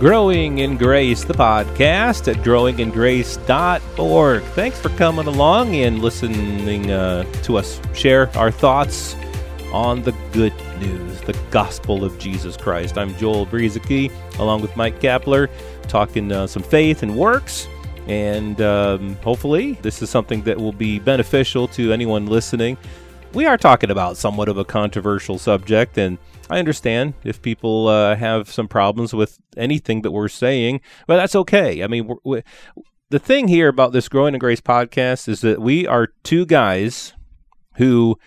Growing in Grace, the podcast at growingingrace.org. Thanks for coming along and listening uh, to us share our thoughts on the good news, the gospel of Jesus Christ. I'm Joel Brueseke, along with Mike Kapler, talking uh, some faith and works. And um, hopefully, this is something that will be beneficial to anyone listening. We are talking about somewhat of a controversial subject, and I understand if people uh, have some problems with anything that we're saying, but that's okay. I mean, we're, we're, the thing here about this Growing in Grace podcast is that we are two guys who,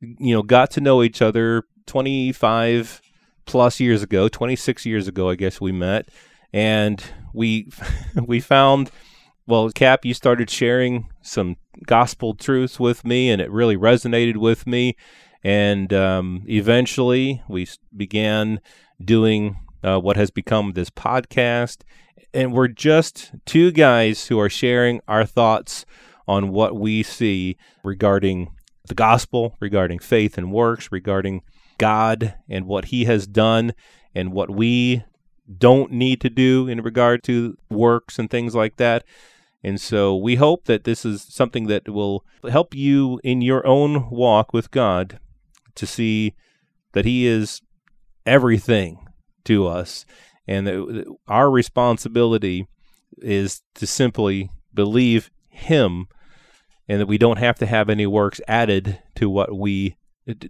you know, got to know each other 25 plus years ago, 26 years ago, I guess we met, and we we found. Well, Cap, you started sharing some gospel truths with me, and it really resonated with me and um, eventually, we began doing uh, what has become this podcast. And we're just two guys who are sharing our thoughts on what we see regarding the gospel, regarding faith and works, regarding God and what He has done, and what we don't need to do in regard to works and things like that. And so we hope that this is something that will help you in your own walk with God to see that He is everything to us, and that our responsibility is to simply believe Him, and that we don't have to have any works added to what we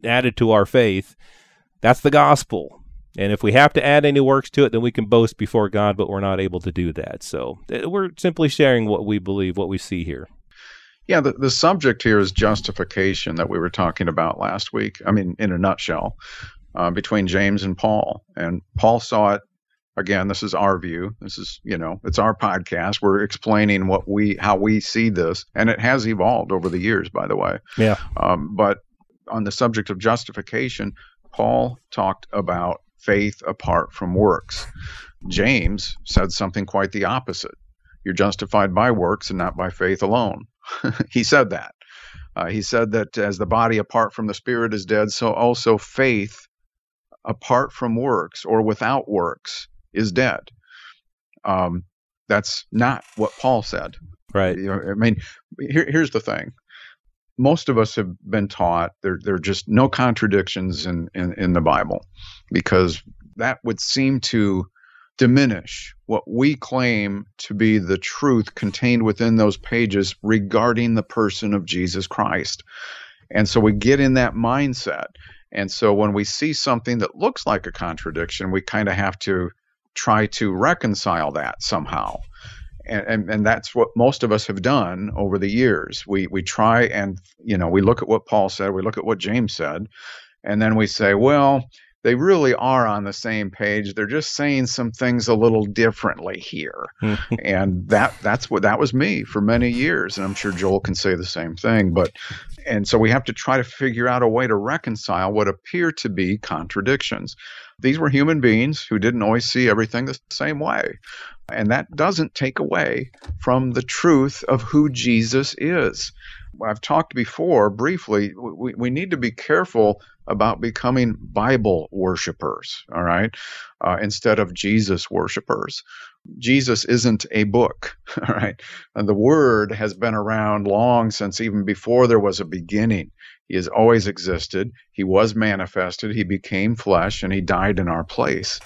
added to our faith. That's the gospel. And if we have to add any works to it, then we can boast before God, but we're not able to do that. So eh, we're simply sharing what we believe, what we see here. Yeah, the, the subject here is justification that we were talking about last week. I mean, in a nutshell, uh, between James and Paul. And Paul saw it again this is our view this is you know it's our podcast we're explaining what we how we see this and it has evolved over the years by the way yeah um, but on the subject of justification paul talked about faith apart from works james said something quite the opposite you're justified by works and not by faith alone he said that. Uh, he said that as the body apart from the spirit is dead, so also faith apart from works or without works is dead. Um, that's not what Paul said. Right. I mean, here, here's the thing. Most of us have been taught there, there are just no contradictions in, in, in the Bible because that would seem to diminish what we claim to be the truth contained within those pages regarding the person of Jesus Christ. And so we get in that mindset. And so when we see something that looks like a contradiction, we kind of have to try to reconcile that somehow. And, and, and that's what most of us have done over the years. We we try and you know we look at what Paul said, we look at what James said, and then we say, well, they really are on the same page. They're just saying some things a little differently here. and that that's what that was me for many years. And I'm sure Joel can say the same thing. But and so we have to try to figure out a way to reconcile what appear to be contradictions. These were human beings who didn't always see everything the same way. And that doesn't take away from the truth of who Jesus is. I've talked before briefly, we, we need to be careful about becoming Bible worshipers, all right, uh, instead of Jesus worshipers. Jesus isn't a book, all right. And the Word has been around long since even before there was a beginning. He has always existed. He was manifested. He became flesh and he died in our place.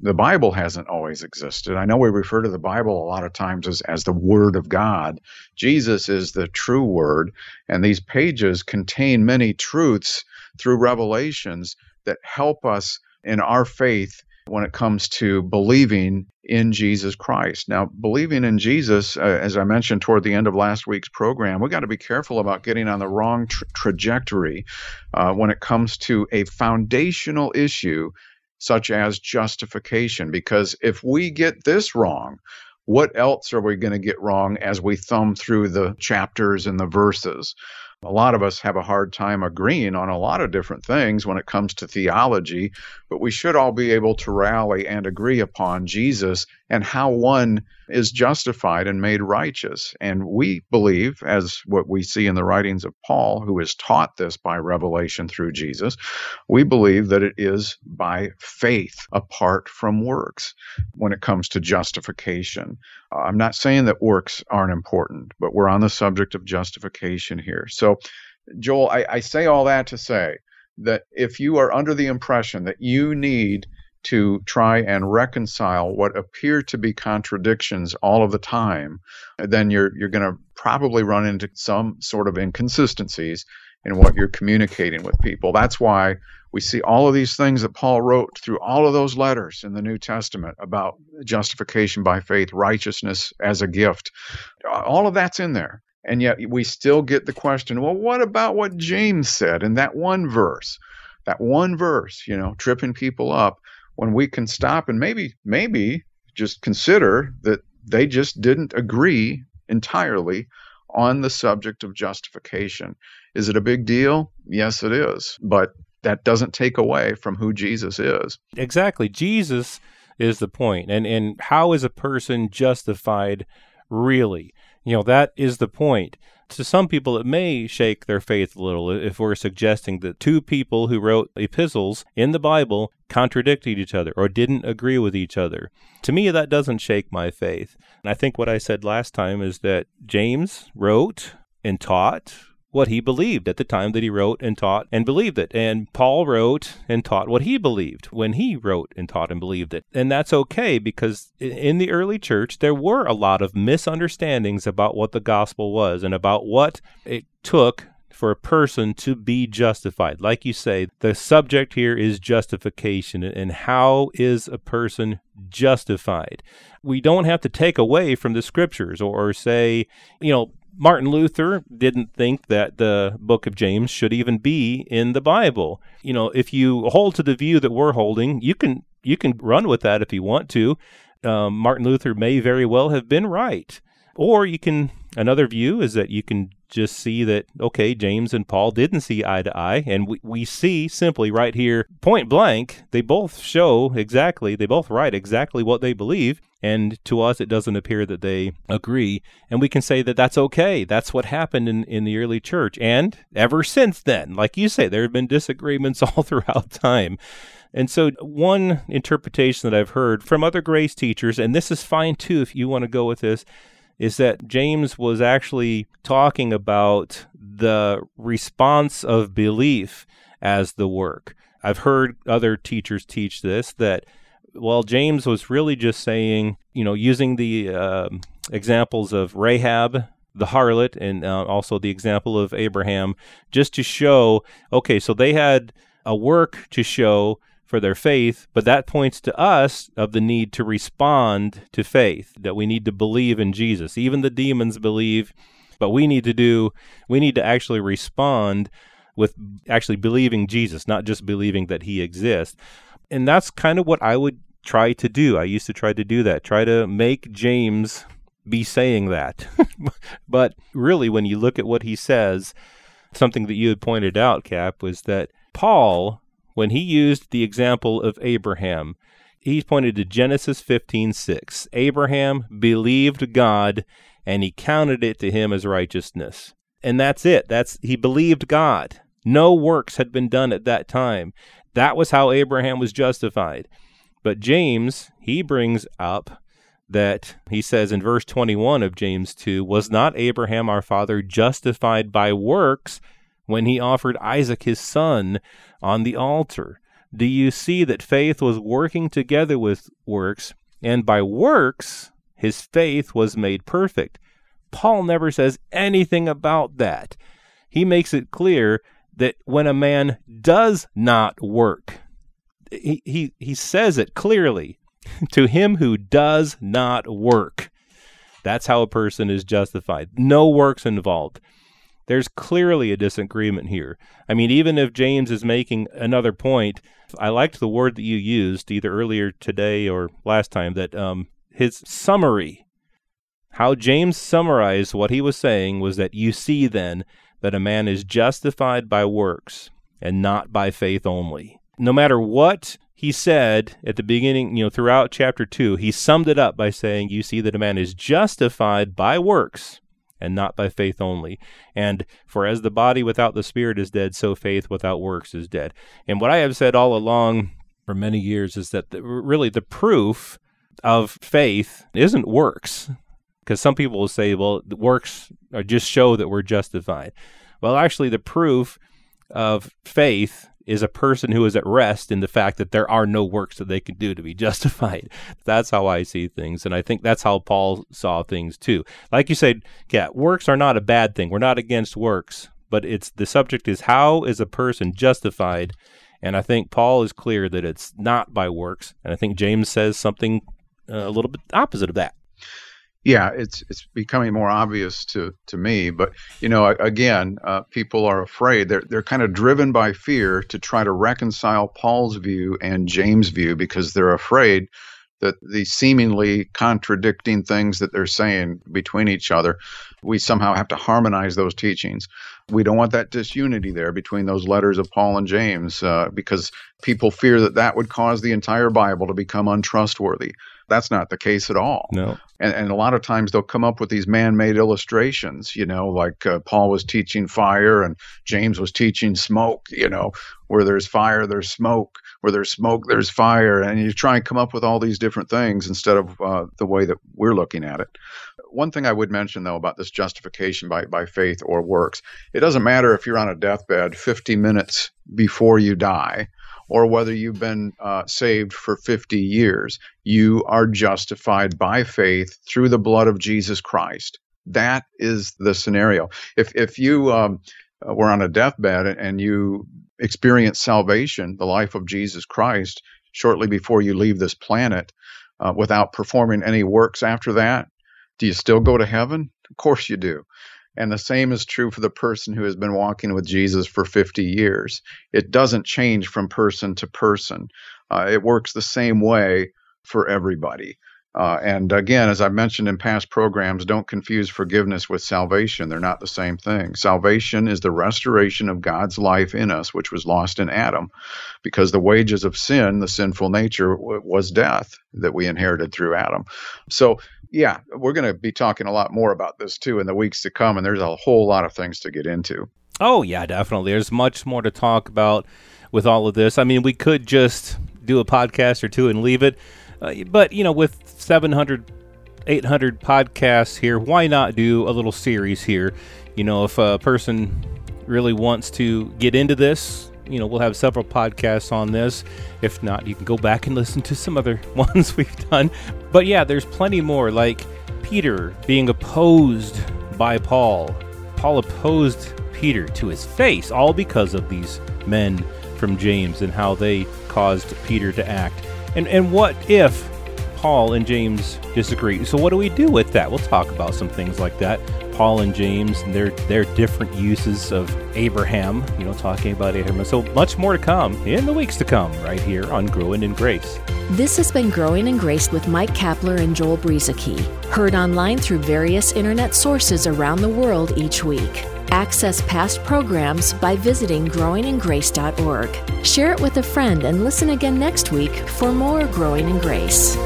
The Bible hasn't always existed. I know we refer to the Bible a lot of times as, as the Word of God. Jesus is the true Word, and these pages contain many truths through revelations that help us in our faith when it comes to believing in Jesus Christ. Now, believing in Jesus, uh, as I mentioned toward the end of last week's program, we got to be careful about getting on the wrong tra- trajectory uh, when it comes to a foundational issue such as justification. Because if we get this wrong, what else are we going to get wrong as we thumb through the chapters and the verses? A lot of us have a hard time agreeing on a lot of different things when it comes to theology, but we should all be able to rally and agree upon Jesus and how one is justified and made righteous. And we believe, as what we see in the writings of Paul, who is taught this by revelation through Jesus, we believe that it is by faith apart from works when it comes to justification. Uh, I'm not saying that works aren't important, but we're on the subject of justification here. So, Joel, I, I say all that to say that if you are under the impression that you need to try and reconcile what appear to be contradictions all of the time, then you're you're going to probably run into some sort of inconsistencies in what you're communicating with people. That's why we see all of these things that Paul wrote through all of those letters in the New Testament about justification by faith, righteousness as a gift. All of that's in there. And yet we still get the question, well, what about what James said in that one verse? That one verse, you know, tripping people up when we can stop and maybe maybe just consider that they just didn't agree entirely on the subject of justification. Is it a big deal? Yes, it is. But that doesn't take away from who Jesus is. Exactly. Jesus is the point. And and how is a person justified really? You know, that is the point. To some people, it may shake their faith a little if we're suggesting that two people who wrote epistles in the Bible contradicted each other or didn't agree with each other. To me, that doesn't shake my faith. And I think what I said last time is that James wrote and taught what he believed at the time that he wrote and taught and believed it. And Paul wrote and taught what he believed when he wrote and taught and believed it. And that's okay because in the early church, there were a lot of misunderstandings about what the gospel was and about what it took for a person to be justified. Like you say, the subject here is justification and how is a person justified. We don't have to take away from the scriptures or, say, you know, Martin Luther didn't think that the book of James should even be in the Bible. You know, if you hold to the view that we're holding, you can you can run with that if you want to. Um, Martin Luther may very well have been right, or you can. Another view is that you can just see that, okay, James and Paul didn't see eye to eye. And we, we see simply right here, point blank, they both show exactly, they both write exactly what they believe. And to us, it doesn't appear that they agree. And we can say that that's okay. That's what happened in, in the early church. And ever since then, like you say, there have been disagreements all throughout time. And so, one interpretation that I've heard from other grace teachers, and this is fine too if you want to go with this, is that James was actually talking about the response of belief as the work. I've heard other teachers teach this that, well, James was really just saying, you know, using the uh, examples of Rahab, the harlot, and uh, also the example of Abraham, just to show, okay, so they had a work to show for their faith, but that points to us of the need to respond to faith, that we need to believe in Jesus. Even the demons believe, but we need to do, we need to actually respond with actually believing Jesus, not just believing that he exists. And that's kind of what I would try to do. I used to try to do that, try to make James be saying that. but really, when you look at what he says, something that you had pointed out, Cap, was that Paul when he used the example of Abraham, he pointed to Genesis 15:6. Abraham believed God and he counted it to him as righteousness. And that's it. That's he believed God. No works had been done at that time. That was how Abraham was justified. But James, he brings up that he says in verse 21 of James 2 was not Abraham our father justified by works when he offered Isaac his son on the altar? Do you see that faith was working together with works, and by works his faith was made perfect? Paul never says anything about that. He makes it clear that when a man does not work, he, he, he says it clearly to him who does not work. That's how a person is justified. No works involved. There's clearly a disagreement here. I mean, even if James is making another point, I liked the word that you used either earlier today or last time that um, his summary, how James summarized what he was saying was that you see then that a man is justified by works and not by faith only. No matter what he said at the beginning, you know, throughout chapter 2, he summed it up by saying, You see that a man is justified by works and not by faith only. And for as the body without the spirit is dead, so faith without works is dead. And what I have said all along for many years is that the, really the proof of faith isn't works. Because some people will say, well, the works just show that we're justified. Well, actually, the proof of faith is a person who is at rest in the fact that there are no works that they can do to be justified. That's how I see things. And I think that's how Paul saw things too. Like you said, yeah, works are not a bad thing. We're not against works, but it's the subject is how is a person justified? And I think Paul is clear that it's not by works. And I think James says something uh, a little bit opposite of that yeah, it's it's becoming more obvious to to me. But you know, again, uh, people are afraid. They're they're kind of driven by fear to try to reconcile Paul's view and James' view because they're afraid that the seemingly contradicting things that they're saying between each other, we somehow have to harmonize those teachings. We don't want that disunity there between those letters of Paul and James uh, because people fear that that would cause the entire Bible to become untrustworthy. That's not the case at all. No. And, and a lot of times they'll come up with these man made illustrations, you know, like uh, Paul was teaching fire and James was teaching smoke, you know, where there's fire, there's smoke, where there's smoke, there's fire. And you try and come up with all these different things instead of uh, the way that we're looking at it. One thing I would mention, though, about this justification by, by faith or works, it doesn't matter if you're on a deathbed 50 minutes before you die or whether you've been uh, saved for 50 years. You are justified by faith through the blood of Jesus Christ. That is the scenario. If if you um, were on a deathbed and you experience salvation, the life of Jesus Christ, shortly before you leave this planet, uh, without performing any works after that, do you still go to heaven? Of course you do. And the same is true for the person who has been walking with Jesus for 50 years. It doesn't change from person to person, uh, it works the same way for everybody. Uh, and again, as I mentioned in past programs, don't confuse forgiveness with salvation. They're not the same thing. Salvation is the restoration of God's life in us, which was lost in Adam, because the wages of sin, the sinful nature, w- was death that we inherited through Adam. So, yeah, we're going to be talking a lot more about this too in the weeks to come, and there's a whole lot of things to get into. Oh, yeah, definitely. There's much more to talk about with all of this. I mean, we could just do a podcast or two and leave it. Uh, but, you know, with 700, 800 podcasts here, why not do a little series here? You know, if a person really wants to get into this, you know, we'll have several podcasts on this. If not, you can go back and listen to some other ones we've done. But yeah, there's plenty more, like Peter being opposed by Paul. Paul opposed Peter to his face, all because of these men from James and how they caused Peter to act. And and what if Paul and James disagree? So what do we do with that? We'll talk about some things like that. Paul and James and their their different uses of Abraham, you know, talking about Abraham. So much more to come in the weeks to come right here on Growing in Grace. This has been Growing in Grace with Mike Kapler and Joel Brueseke, heard online through various internet sources around the world each week. Access past programs by visiting growingingrace.org. Share it with a friend and listen again next week for more Growing in Grace.